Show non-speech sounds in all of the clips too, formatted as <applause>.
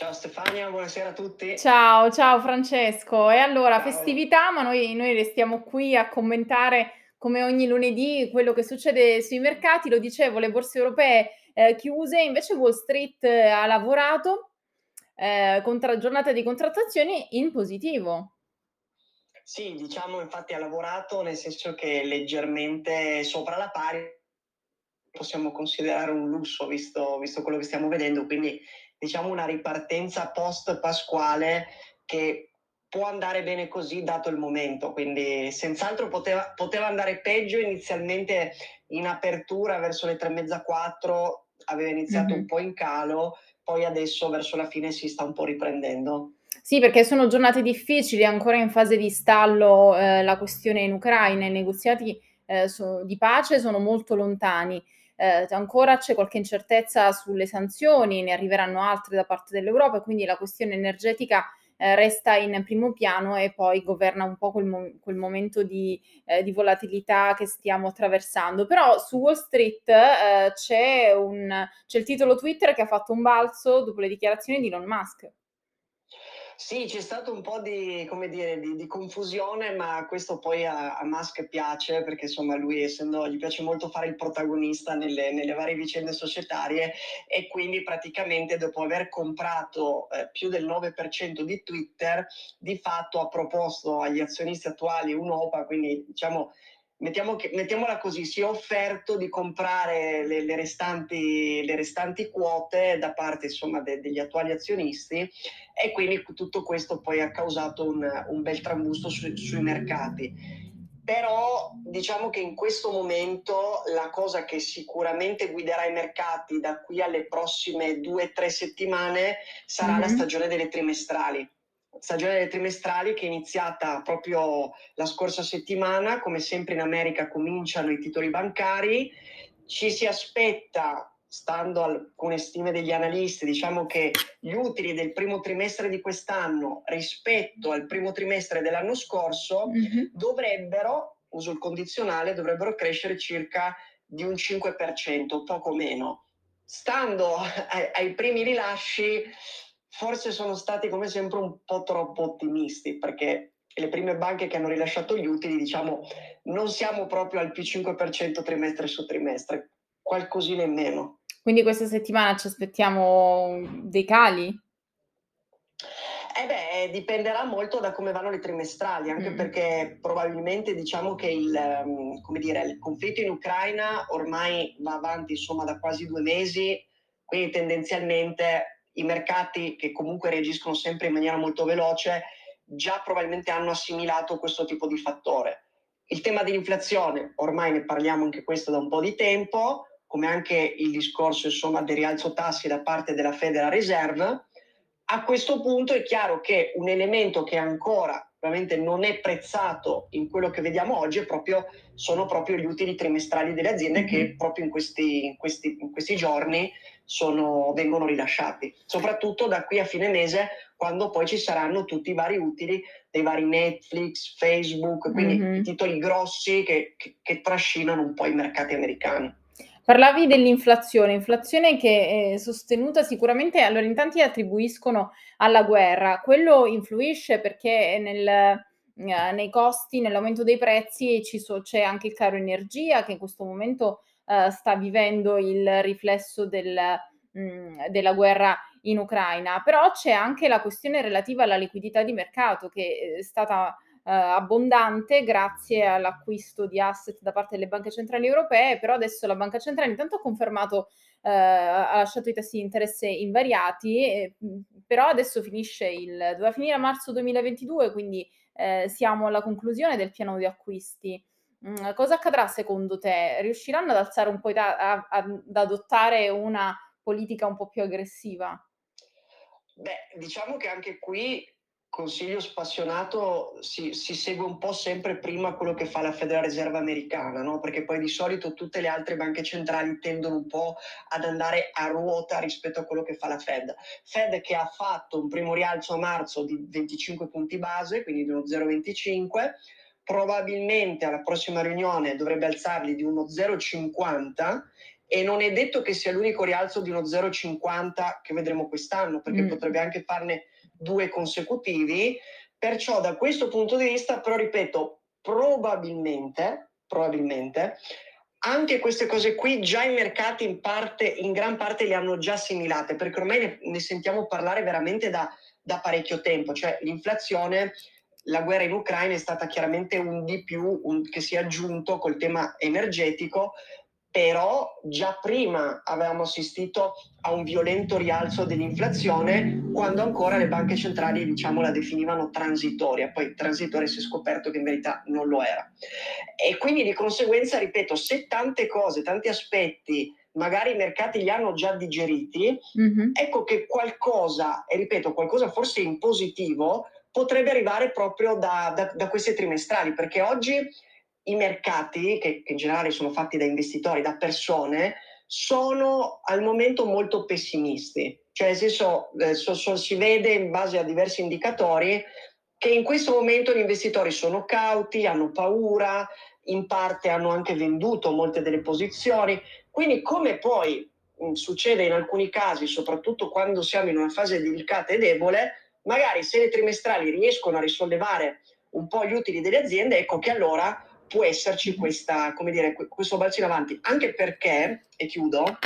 Ciao Stefania, buonasera a tutti. Ciao, ciao Francesco. E allora Ciao. festività, ma noi noi restiamo qui a commentare come ogni lunedì quello che succede sui mercati. Lo dicevo, le borse europee, ehm, chiuse, invece Wall Street eh, ha lavorato, ehm, contra giornata di contrattazioni in positivo. Sì, diciamo infatti ha lavorato nel senso che leggermente sopra la pari possiamo considerare un lusso visto, visto quello che stiamo vedendo, quindi diciamo una ripartenza post pasquale che può andare bene così dato il momento, quindi senz'altro poteva, poteva andare peggio inizialmente in apertura verso le tre e mezza, quattro, aveva iniziato Mh-mh. un po' in calo, poi adesso verso la fine si sta un po' riprendendo. Sì, perché sono giornate difficili, ancora in fase di stallo, ehm, la questione in Ucraina, i negoziati, ehm, so di pace sono molto lontani. T ancora c'è qualche incertezza sulle sanzioni, ne arriveranno altre da parte dell'Europa e quindi la questione energetica, ehm, resta in primo piano e poi governa un po' quel mo quel momento di ehm, di volatilità che stiamo attraversando. Però su Wall Street, ehm, c'è un c'è il titolo Twitter che ha fatto un balzo dopo le dichiarazioni di Elon Musk. Sì, c'è stato un po' di, dire, di, di confusione, ma questo poi a, a Musk piace perché insomma lui essendo, gli piace molto fare il protagonista nelle, nelle varie vicende societarie e quindi praticamente dopo aver comprato eh, più del 9% di Twitter, di fatto ha proposto agli azionisti attuali un'OPA, quindi diciamo Mettiamo che, mettiamola così, si è offerto di comprare le, le, restanti, le restanti, quote da parte insomma, de, degli attuali azionisti e quindi tutto questo poi ha causato un, un bel trambusto su, sui mercati. Però diciamo che in questo momento la cosa che sicuramente guiderà i mercati da qui alle prossime due o tre settimane sarà la Mh-mh. stagione delle trimestrali stagione delle trimestrali che è iniziata proprio la scorsa settimana, come sempre in America cominciano i titoli bancari, ci si aspetta, stando a alcune stime degli analisti, diciamo che gli utili del primo trimestre di quest'anno rispetto al primo trimestre dell'anno scorso Mh-mh. dovrebbero, uso il condizionale, dovrebbero crescere circa di un 5%, poco meno. Stando ai, ai primi rilasci, forse sono stati come sempre un po' troppo ottimisti perché le prime banche che hanno rilasciato gli utili, diciamo, non siamo proprio al più 5% trimestre su trimestre, qualcosina in meno. Quindi questa settimana ci aspettiamo dei cali? Eh beh, dipenderà molto da come vanno le trimestrali, anche Mh. perché probabilmente diciamo che il, come dire, il conflitto in Ucraina ormai va avanti insomma da quasi due mesi, quindi tendenzialmente i mercati che comunque reagiscono sempre in maniera molto veloce già probabilmente hanno assimilato questo tipo di fattore. Il tema dell'inflazione, ormai ne parliamo anche questo da un po' di tempo, come anche il discorso insomma del rialzo tassi da parte della Federal Reserve. A questo punto è chiaro che un elemento che ancora ovviamente non è prezzato in quello che vediamo oggi è proprio, sono proprio gli utili trimestrali delle aziende che proprio in questi, in questi, in questi giorni sono, vengono rilasciati, soprattutto da qui a fine mese quando poi ci saranno tutti i vari utili dei vari Netflix, Facebook, quindi i Mh-mh. titoli grossi che, che, che trascinano un po' i mercati americani. Parlavi dell'inflazione, inflazione che è sostenuta sicuramente allora in tanti attribuiscono alla guerra. Quello influisce perché nel ehm, nei costi, nell'aumento dei prezzi so c'è anche il caro energia che in questo momento, uhm, sta vivendo il riflesso del mhmm, della guerra in Ucraina. Però c'è anche la questione relativa alla liquidità di mercato che è stata ehm, abbondante grazie all'acquisto di asset da parte delle banche centrali europee, però adesso la banca centrale intanto ha confermato ehm, ha lasciato i tassi di interesse invariati e, mhmm, però adesso finisce il doveva finire a marzo 2022, quindi, ehm, siamo alla conclusione del piano di acquisti. Mhmm, cosa accadrà secondo te? Riusciranno ad alzare un po' i ta a ad adottare una politica un po' più aggressiva? Beh, diciamo che anche qui consiglio spassionato si, si, segue un po' sempre prima quello che fa la Federal Reserve americana, no? perché poi di solito tutte le altre banche centrali tendono un po' ad andare a ruota rispetto a quello che fa la Fed. Fed che ha fatto un primo rialzo a marzo di 25 punti base, quindi di uno 0,25, probabilmente alla prossima riunione dovrebbe alzarli di uno 0,50 e non è detto che sia l'unico rialzo di uno 0,50 che vedremo quest'anno, perché mm. potrebbe anche farne due consecutivi. Perciò da questo punto di vista, però ripeto, probabilmente, probabilmente anche queste cose qui già i mercati in parte, in gran parte le hanno già assimilate, perché ormai ne, ne sentiamo parlare veramente da, da, parecchio tempo, cioè l'inflazione, la guerra in Ucraina è stata chiaramente un di più un, che si è aggiunto col tema energetico, però già prima avevamo assistito a un violento rialzo dell'inflazione quando ancora le banche centrali diciamo la definivano transitoria, poi transitoria si è scoperto che in verità non lo era. E quindi di conseguenza, ripeto, se tante cose, tanti aspetti magari i mercati li hanno già digeriti, mm-hmm. ecco che qualcosa, e ripeto, qualcosa forse in positivo, potrebbe arrivare proprio da, da, da queste trimestrali, perché oggi i mercati, che, che in generale sono fatti da investitori, da persone, sono al momento molto pessimisti. Cioè, nel senso, eh, so, so, si vede in base a diversi indicatori che in questo momento gli investitori sono cauti, hanno paura, in parte hanno anche venduto molte delle posizioni. Quindi, come poi mh, mm, succede in alcuni casi, soprattutto quando siamo in una fase delicata e debole, magari se le trimestrali riescono a risollevare un po' gli utili delle aziende, ecco che allora può esserci questa, come dire, questo balzo in avanti, anche perché, e chiudo,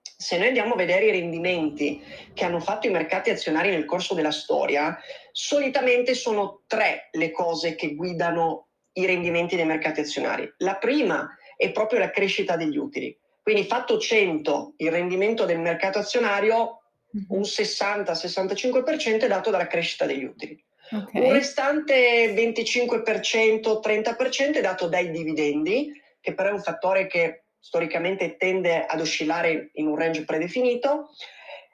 se noi andiamo a vedere i rendimenti che hanno fatto i mercati azionari nel corso della storia, solitamente sono tre le cose che guidano i rendimenti dei mercati azionari. La prima è proprio la crescita degli utili. Quindi fatto 100 il rendimento del mercato azionario, un 60-65% è dato dalla crescita degli utili. Okay. Un restante 25%, 30% è dato dai dividendi, che però è un fattore che storicamente tende ad oscillare in un range predefinito.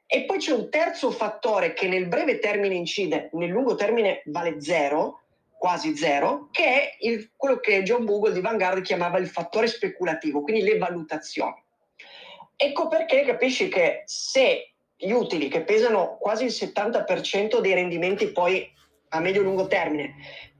E poi c'è un terzo fattore che nel breve termine incide, nel lungo termine vale zero, quasi zero, che è il, quello che John Bogle di Vanguard chiamava il fattore speculativo, quindi le valutazioni. Ecco perché capisci che se gli utili che pesano quasi il 70% dei rendimenti poi a medio-lungo termine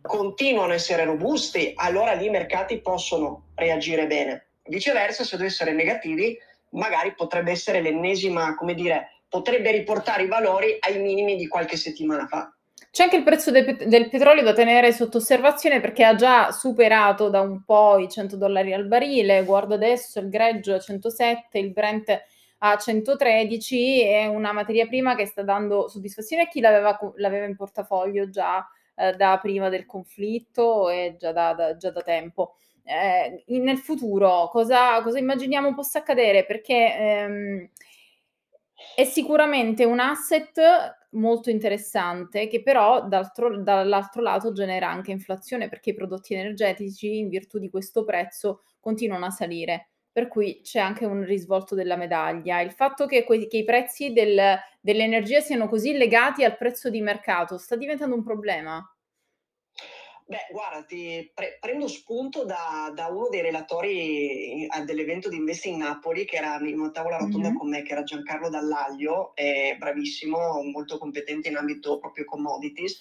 continuano a essere robusti, allora lì i mercati possono reagire bene. Viceversa, se dovessero essere negativi, magari potrebbe essere l'ennesima, come dire, potrebbe riportare i valori ai minimi di qualche settimana fa. C'è anche il prezzo del, del, petrolio da tenere sotto osservazione perché ha già superato da un po' i 100 dollari al barile. Guardo adesso il greggio a 107, il Brent a 113 è una materia prima che sta dando soddisfazione a chi l'aveva, l'aveva in portafoglio già eh, da prima del conflitto e già da, da, già da tempo. Eh, nel futuro cosa, cosa, immaginiamo possa accadere? Perché ehm, è sicuramente un asset molto interessante che però dall'altro lato genera anche inflazione perché i prodotti energetici in virtù di questo prezzo continuano a salire per cui c'è anche un risvolto della medaglia. Il fatto che, que- che i prezzi del, dell'energia siano così legati al prezzo di mercato sta diventando un problema. Beh, guarda, ti pre- prendo spunto da, da, uno dei relatori dell'evento di Investi in Napoli, che era in una tavola rotonda mm-hmm. con me, che era Giancarlo Dallaglio, è bravissimo, molto competente in ambito proprio commodities.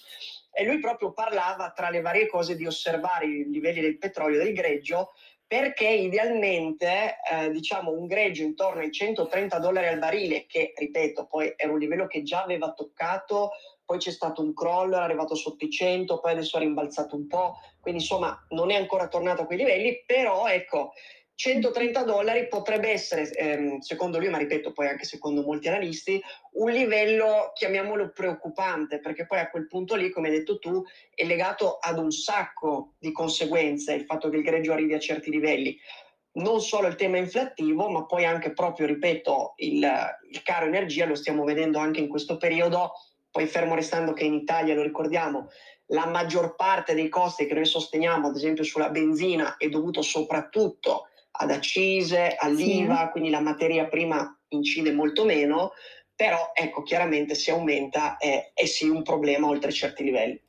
E lui proprio parlava tra le varie cose di osservare i livelli del petrolio e del greggio perché idealmente eh, diciamo un greggio intorno ai 130 dollari al barile, che ripeto poi era un livello che già aveva toccato, poi c'è stato un crollo, era arrivato sotto i 100, poi adesso ha rimbalzato un po', quindi insomma non è ancora tornato a quei livelli, però ecco 130 dollari potrebbe essere, ehm, secondo lui, ma ripeto poi anche secondo molti analisti, un livello, chiamiamolo preoccupante, perché poi a quel punto lì, come hai detto tu, è legato ad un sacco di conseguenze il fatto che il greggio arrivi a certi livelli. Non solo il tema inflattivo, ma poi anche proprio, ripeto, il, il caro energia, lo stiamo vedendo anche in questo periodo, poi fermo restando che in Italia, lo ricordiamo, la maggior parte dei costi che noi sosteniamo, ad esempio sulla benzina, è dovuto soprattutto ad accise, all'IVA, sì. quindi la materia prima incide molto meno, però ecco, chiaramente se aumenta è, è sì un problema oltre certi livelli.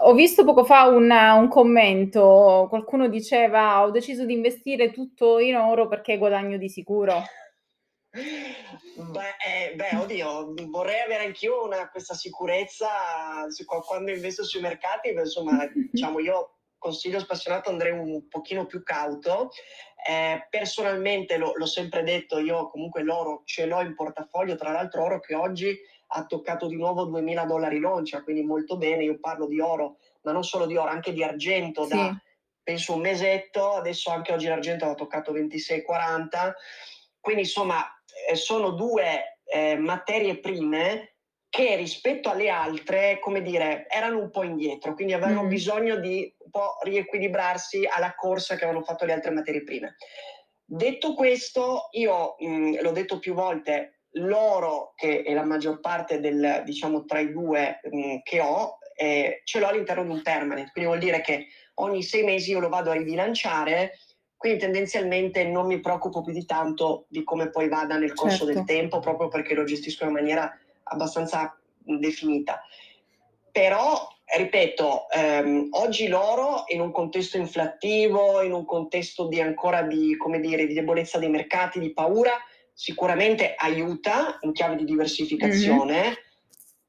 Ho visto poco fa un, un, commento, qualcuno diceva ho deciso di investire tutto in oro perché guadagno di sicuro. Beh, eh, beh, oddio, vorrei avere anch'io una, questa sicurezza quando investo sui mercati, insomma, <laughs> diciamo io consiglio spassionato andrei un pochino più cauto. Eh, personalmente lo, l'ho sempre detto, io comunque l'oro ce l'ho in portafoglio, tra l'altro oro che oggi ha toccato di nuovo 2000 dollari l'oncia, quindi molto bene, io parlo di oro, ma non solo di oro, anche di argento sì. da penso un mesetto, adesso anche oggi l'argento ha toccato 26,40, quindi insomma eh, sono due eh, materie prime che rispetto alle altre, come dire, erano un po' indietro, quindi avevano mm. bisogno di un po' riequilibrarsi alla corsa che avevano fatto le altre materie prime. Detto questo, io mh, l'ho detto più volte, l'oro, che è la maggior parte del, diciamo, tra i due mh, che ho, eh, ce l'ho all'interno di un permanent, quindi vuol dire che ogni sei mesi io lo vado a ribilanciare, quindi tendenzialmente non mi preoccupo più di tanto di come poi vada nel corso certo. del tempo, proprio perché lo gestisco in maniera abbastanza definita. Però, ripeto, ehm, oggi l'oro in un contesto inflattivo, in un contesto di ancora di, come dire, di debolezza dei mercati, di paura, sicuramente aiuta in chiave di diversificazione. Mm-hmm.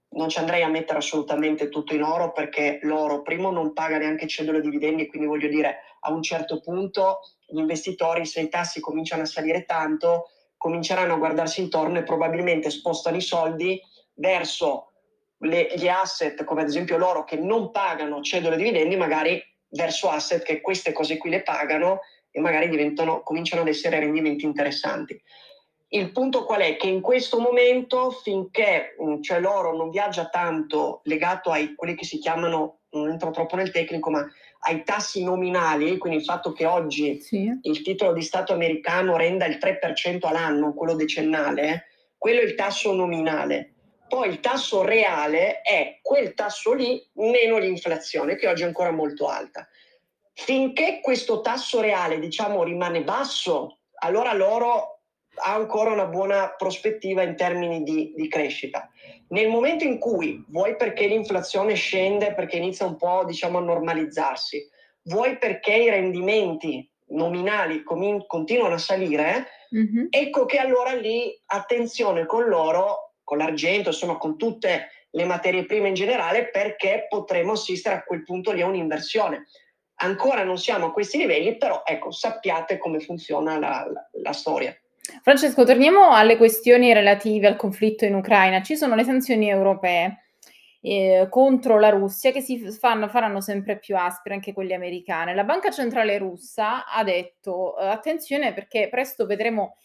Non ci andrei a mettere assolutamente tutto in oro perché l'oro, primo, non paga neanche cedole dividendi, quindi voglio dire, a un certo punto gli investitori, se i tassi cominciano a salire tanto, cominceranno a guardarsi intorno e probabilmente spostano i soldi verso le, gli asset, come ad esempio l'oro, che non pagano cedole e dividendi, magari verso asset che queste cose qui le pagano e magari cominciano ad essere rendimenti interessanti. Il punto qual è? Che in questo momento, finché mm, cioè l'oro non viaggia tanto legato ai quelli che si chiamano, non entro troppo nel tecnico, ma ai tassi nominali, quindi il fatto che oggi sì. il titolo di Stato americano renda il 3% all'anno, quello decennale, quello è il tasso nominale. Poi il tasso reale è quel tasso lì meno l'inflazione, che oggi è ancora molto alta. Finché questo tasso reale, diciamo, rimane basso, allora l'oro ha ancora una buona prospettiva in termini di, di, crescita. Nel momento in cui, vuoi perché l'inflazione scende, perché inizia un po' diciamo, a normalizzarsi, vuoi perché i rendimenti nominali com- continuano a salire, mm-hmm. ecco che allora lì attenzione con l'oro, con l'argento, insomma con tutte le materie prime in generale, perché potremo assistere a quel punto lì a un'inversione. Ancora non siamo a questi livelli, però ecco, sappiate come funziona la, la, la storia. Francesco, torniamo alle questioni relative al conflitto in Ucraina. Ci sono le sanzioni europee eh, contro la Russia che si fanno, faranno sempre più aspre, anche quelle americane. La Banca Centrale russa ha detto eh, attenzione perché presto vedremo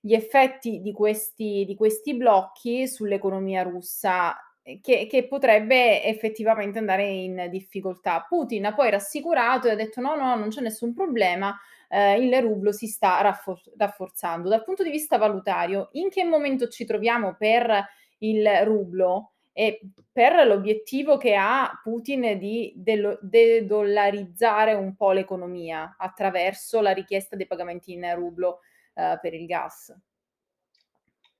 gli effetti di questi, di questi blocchi sull'economia russa eh, che, che, potrebbe effettivamente andare in difficoltà. Putin ha poi rassicurato e ha detto no, no, non c'è nessun problema, eh, il rublo si sta raffor- rafforzando. Dal punto di vista valutario, in che momento ci troviamo per il rublo e per l'obiettivo che ha Putin di de-dollarizzare un po' l'economia attraverso la richiesta dei pagamenti in rublo eh, per il gas?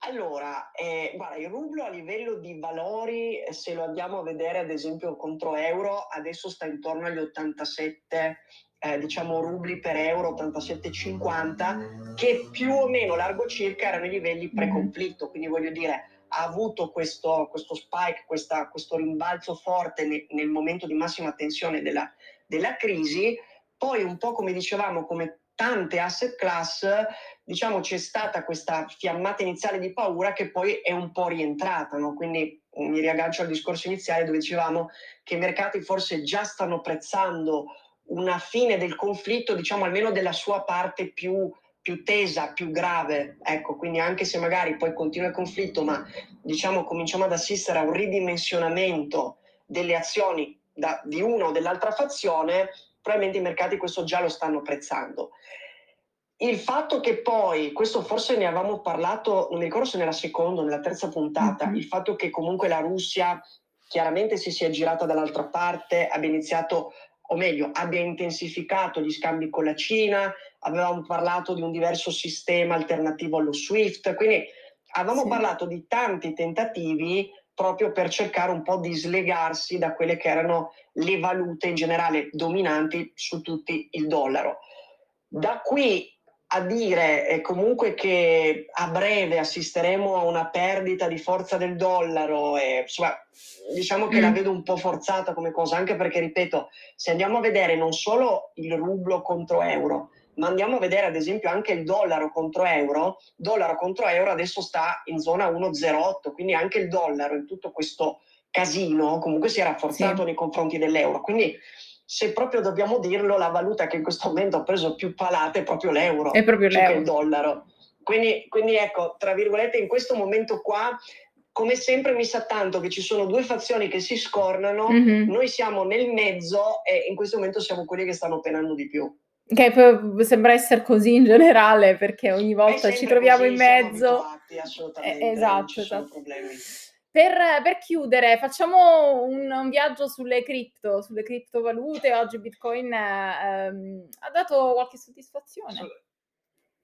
Allora, eh, guarda, il rublo a livello di valori, se lo andiamo a vedere ad esempio contro euro, adesso sta intorno agli 87 eh, diciamo rubli per euro 87,50 che più o meno largo circa erano i livelli mm-hmm. pre-conflitto quindi voglio dire ha avuto questo, questo spike questa, questo rimbalzo forte ne, nel momento di massima tensione della, della crisi poi un po' come dicevamo come tante asset class diciamo c'è stata questa fiammata iniziale di paura che poi è un po' rientrata no? quindi mi riaggancio al discorso iniziale dove dicevamo che i mercati forse già stanno prezzando una fine del conflitto, diciamo almeno della sua parte più, più tesa, più grave. Ecco, quindi anche se magari poi continua il conflitto, ma diciamo cominciamo ad assistere a un ridimensionamento delle azioni da, di una o dell'altra fazione, probabilmente i mercati questo già lo stanno prezzando. Il fatto che poi, questo forse ne avevamo parlato, non mi ricordo se nella seconda o nella terza puntata, mm-hmm. il fatto che comunque la Russia chiaramente si sia girata dall'altra parte, abbia iniziato o meglio, abbia intensificato gli scambi con la Cina, avevamo parlato di un diverso sistema alternativo allo SWIFT, quindi avevamo sì. parlato di tanti tentativi proprio per cercare un po' di slegarsi da quelle che erano le valute in generale dominanti su tutti il dollaro. Da qui a dire comunque che a breve assisteremo a una perdita di forza del dollaro, e, insomma, diciamo che mm. la vedo un po' forzata come cosa, anche perché, ripeto, se andiamo a vedere non solo il rublo contro euro, ma andiamo a vedere ad esempio anche il dollaro contro euro, dollaro contro euro adesso sta in zona 1,08, quindi anche il dollaro in tutto questo casino comunque si è rafforzato sì. nei confronti dell'euro. Quindi se proprio dobbiamo dirlo, la valuta che in questo momento ha preso più palate è proprio l'euro, è proprio l'euro. il dollaro. Quindi, quindi ecco, tra virgolette, in questo momento qua come sempre mi sa tanto che ci sono due fazioni che si scornano, mm-hmm. noi siamo nel mezzo e in questo momento siamo quelli che stanno penando di più. Che sembra essere così in generale perché ogni volta ci troviamo così, in mezzo. Abituati, assolutamente, eh, esatto, esatto. Per, per, chiudere, facciamo un, un, viaggio sulle cripto, sulle criptovalute. Oggi Bitcoin ehm, ha dato qualche soddisfazione.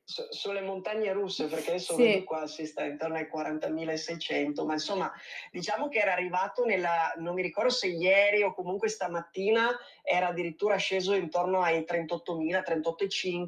Su, sulle montagne russe, perché adesso sì. vedo qua si sta intorno ai 40.600, ma insomma, diciamo che era arrivato nella, non mi ricordo se ieri o comunque stamattina, era addirittura sceso intorno ai 38.000, 38.500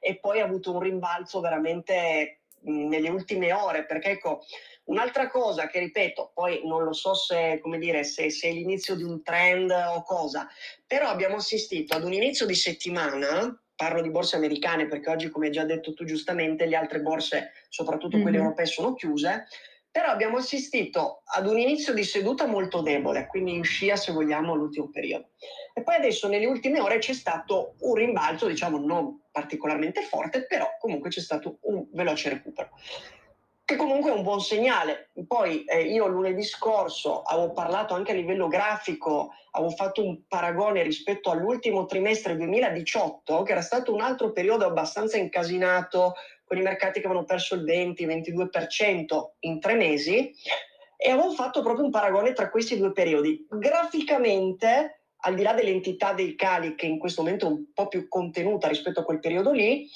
e poi ha avuto un rimbalzo veramente nelle ultime ore, perché ecco, Un'altra cosa che ripeto, poi non lo so se, come dire, se, se, è l'inizio di un trend o cosa, però abbiamo assistito ad un inizio di settimana, parlo di borse americane perché oggi, come hai già detto tu giustamente, le altre borse, soprattutto quelle mm-hmm. europee, sono chiuse, però abbiamo assistito ad un inizio di seduta molto debole, quindi in scia se vogliamo l'ultimo periodo. E poi adesso nelle ultime ore c'è stato un rimbalzo, diciamo non particolarmente forte, però comunque c'è stato un veloce recupero che comunque è un buon segnale. Poi eh, io lunedì scorso avevo parlato anche a livello grafico, avevo fatto un paragone rispetto all'ultimo trimestre 2018, che era stato un altro periodo abbastanza incasinato, con i mercati che avevano perso il 20-22% in tre mesi, e avevo fatto proprio un paragone tra questi due periodi. Graficamente, al di là dell'entità dei cali, che in questo momento è un po' più contenuta rispetto a quel periodo lì,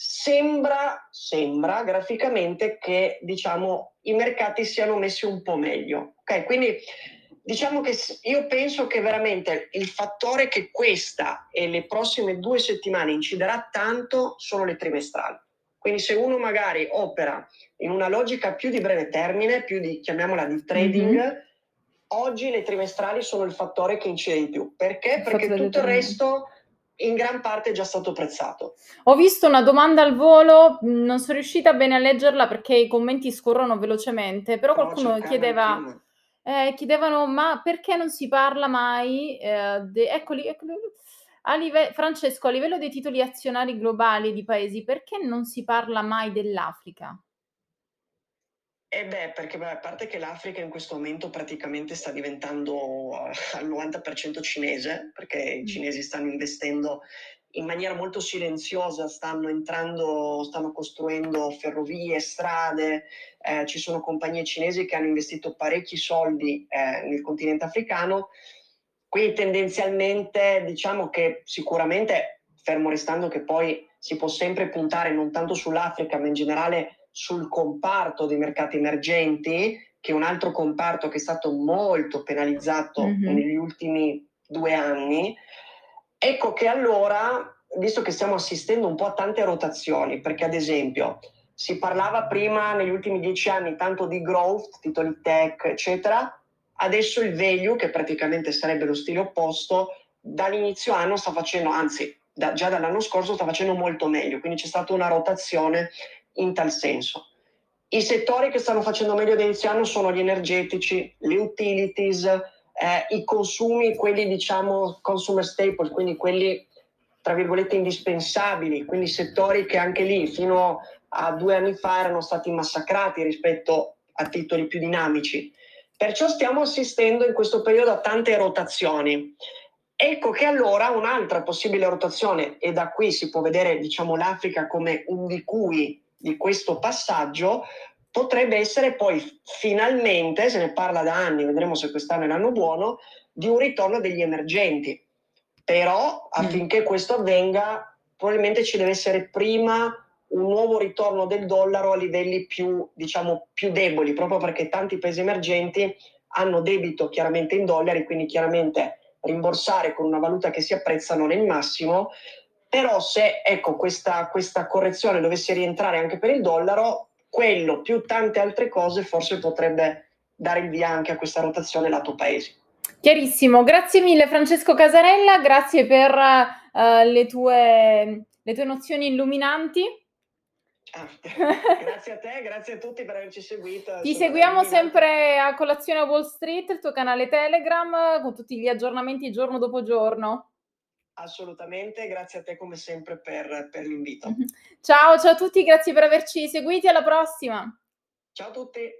Sembra, sembra graficamente che diciamo, i mercati siano messi un po' meglio. Okay? Quindi diciamo che io penso che veramente il fattore che questa e le prossime due settimane inciderà tanto sono le trimestrali. Quindi se uno magari opera in una logica più di breve termine, più di, chiamiamola di trading, mm-hmm. oggi le trimestrali sono il fattore che incide di più. Perché? Perché tutto il resto in gran parte è già stato prezzato. Ho visto una domanda al volo, non sono riuscita bene a leggerla perché i commenti scorrono velocemente, però qualcuno chiedeva, eh, chiedevano ma perché non si parla mai, eh, de- eccoli, eccoli. A live- Francesco, a livello dei titoli azionari globali di paesi, perché non si parla mai dell'Africa? Eh beh, perché beh, a parte che l'Africa in questo momento praticamente sta diventando uh, al 90% cinese, perché i mm. cinesi stanno investendo in maniera molto silenziosa, stanno entrando, stanno costruendo ferrovie, strade, eh, ci sono compagnie cinesi che hanno investito parecchi soldi eh, nel continente africano, quindi tendenzialmente diciamo che sicuramente, fermo restando che poi si può sempre puntare non tanto sull'Africa, ma in generale sul comparto dei mercati emergenti, che è un altro comparto che è stato molto penalizzato mm-hmm. negli ultimi due anni, ecco che allora, visto che stiamo assistendo un po' a tante rotazioni, perché ad esempio si parlava prima negli ultimi dieci anni tanto di growth, titoli tech, eccetera, adesso il value, che praticamente sarebbe lo stile opposto, dall'inizio anno sta facendo, anzi da, già dall'anno scorso sta facendo molto meglio, quindi c'è stata una rotazione in tal senso. I settori che stanno facendo meglio da inizio anno sono gli energetici, le utilities, eh, i consumi, quelli diciamo consumer staples, quindi quelli tra virgolette indispensabili, quindi settori che anche lì fino a due anni fa erano stati massacrati rispetto a titoli più dinamici. Perciò stiamo assistendo in questo periodo a tante rotazioni. Ecco che allora un'altra possibile rotazione, e da qui si può vedere diciamo, l'Africa come un di cui di questo passaggio potrebbe essere poi finalmente, se ne parla da anni, vedremo se quest'anno è l'anno buono, di un ritorno degli emergenti. Però affinché questo avvenga, probabilmente ci deve essere prima un nuovo ritorno del dollaro a livelli più, diciamo, più deboli, proprio perché tanti paesi emergenti hanno debito chiaramente in dollari, quindi chiaramente rimborsare con una valuta che si apprezza non è il massimo, però se ecco, questa, questa correzione dovesse rientrare anche per il dollaro, quello più tante altre cose forse potrebbe dare il via anche a questa rotazione lato paesi. Chiarissimo, grazie mille Francesco Casarella, grazie per uh, le, tue, le tue nozioni illuminanti. Ah, <laughs> grazie a te, grazie a tutti per averci seguito. Ti seguiamo sempre a Colazione a Wall Street, il tuo canale Telegram, con tutti gli aggiornamenti giorno dopo giorno. Assolutamente, grazie a te come sempre per, per l'invito. <laughs> Ciao, ciao a tutti, grazie per averci seguiti, alla prossima. Ciao a tutti.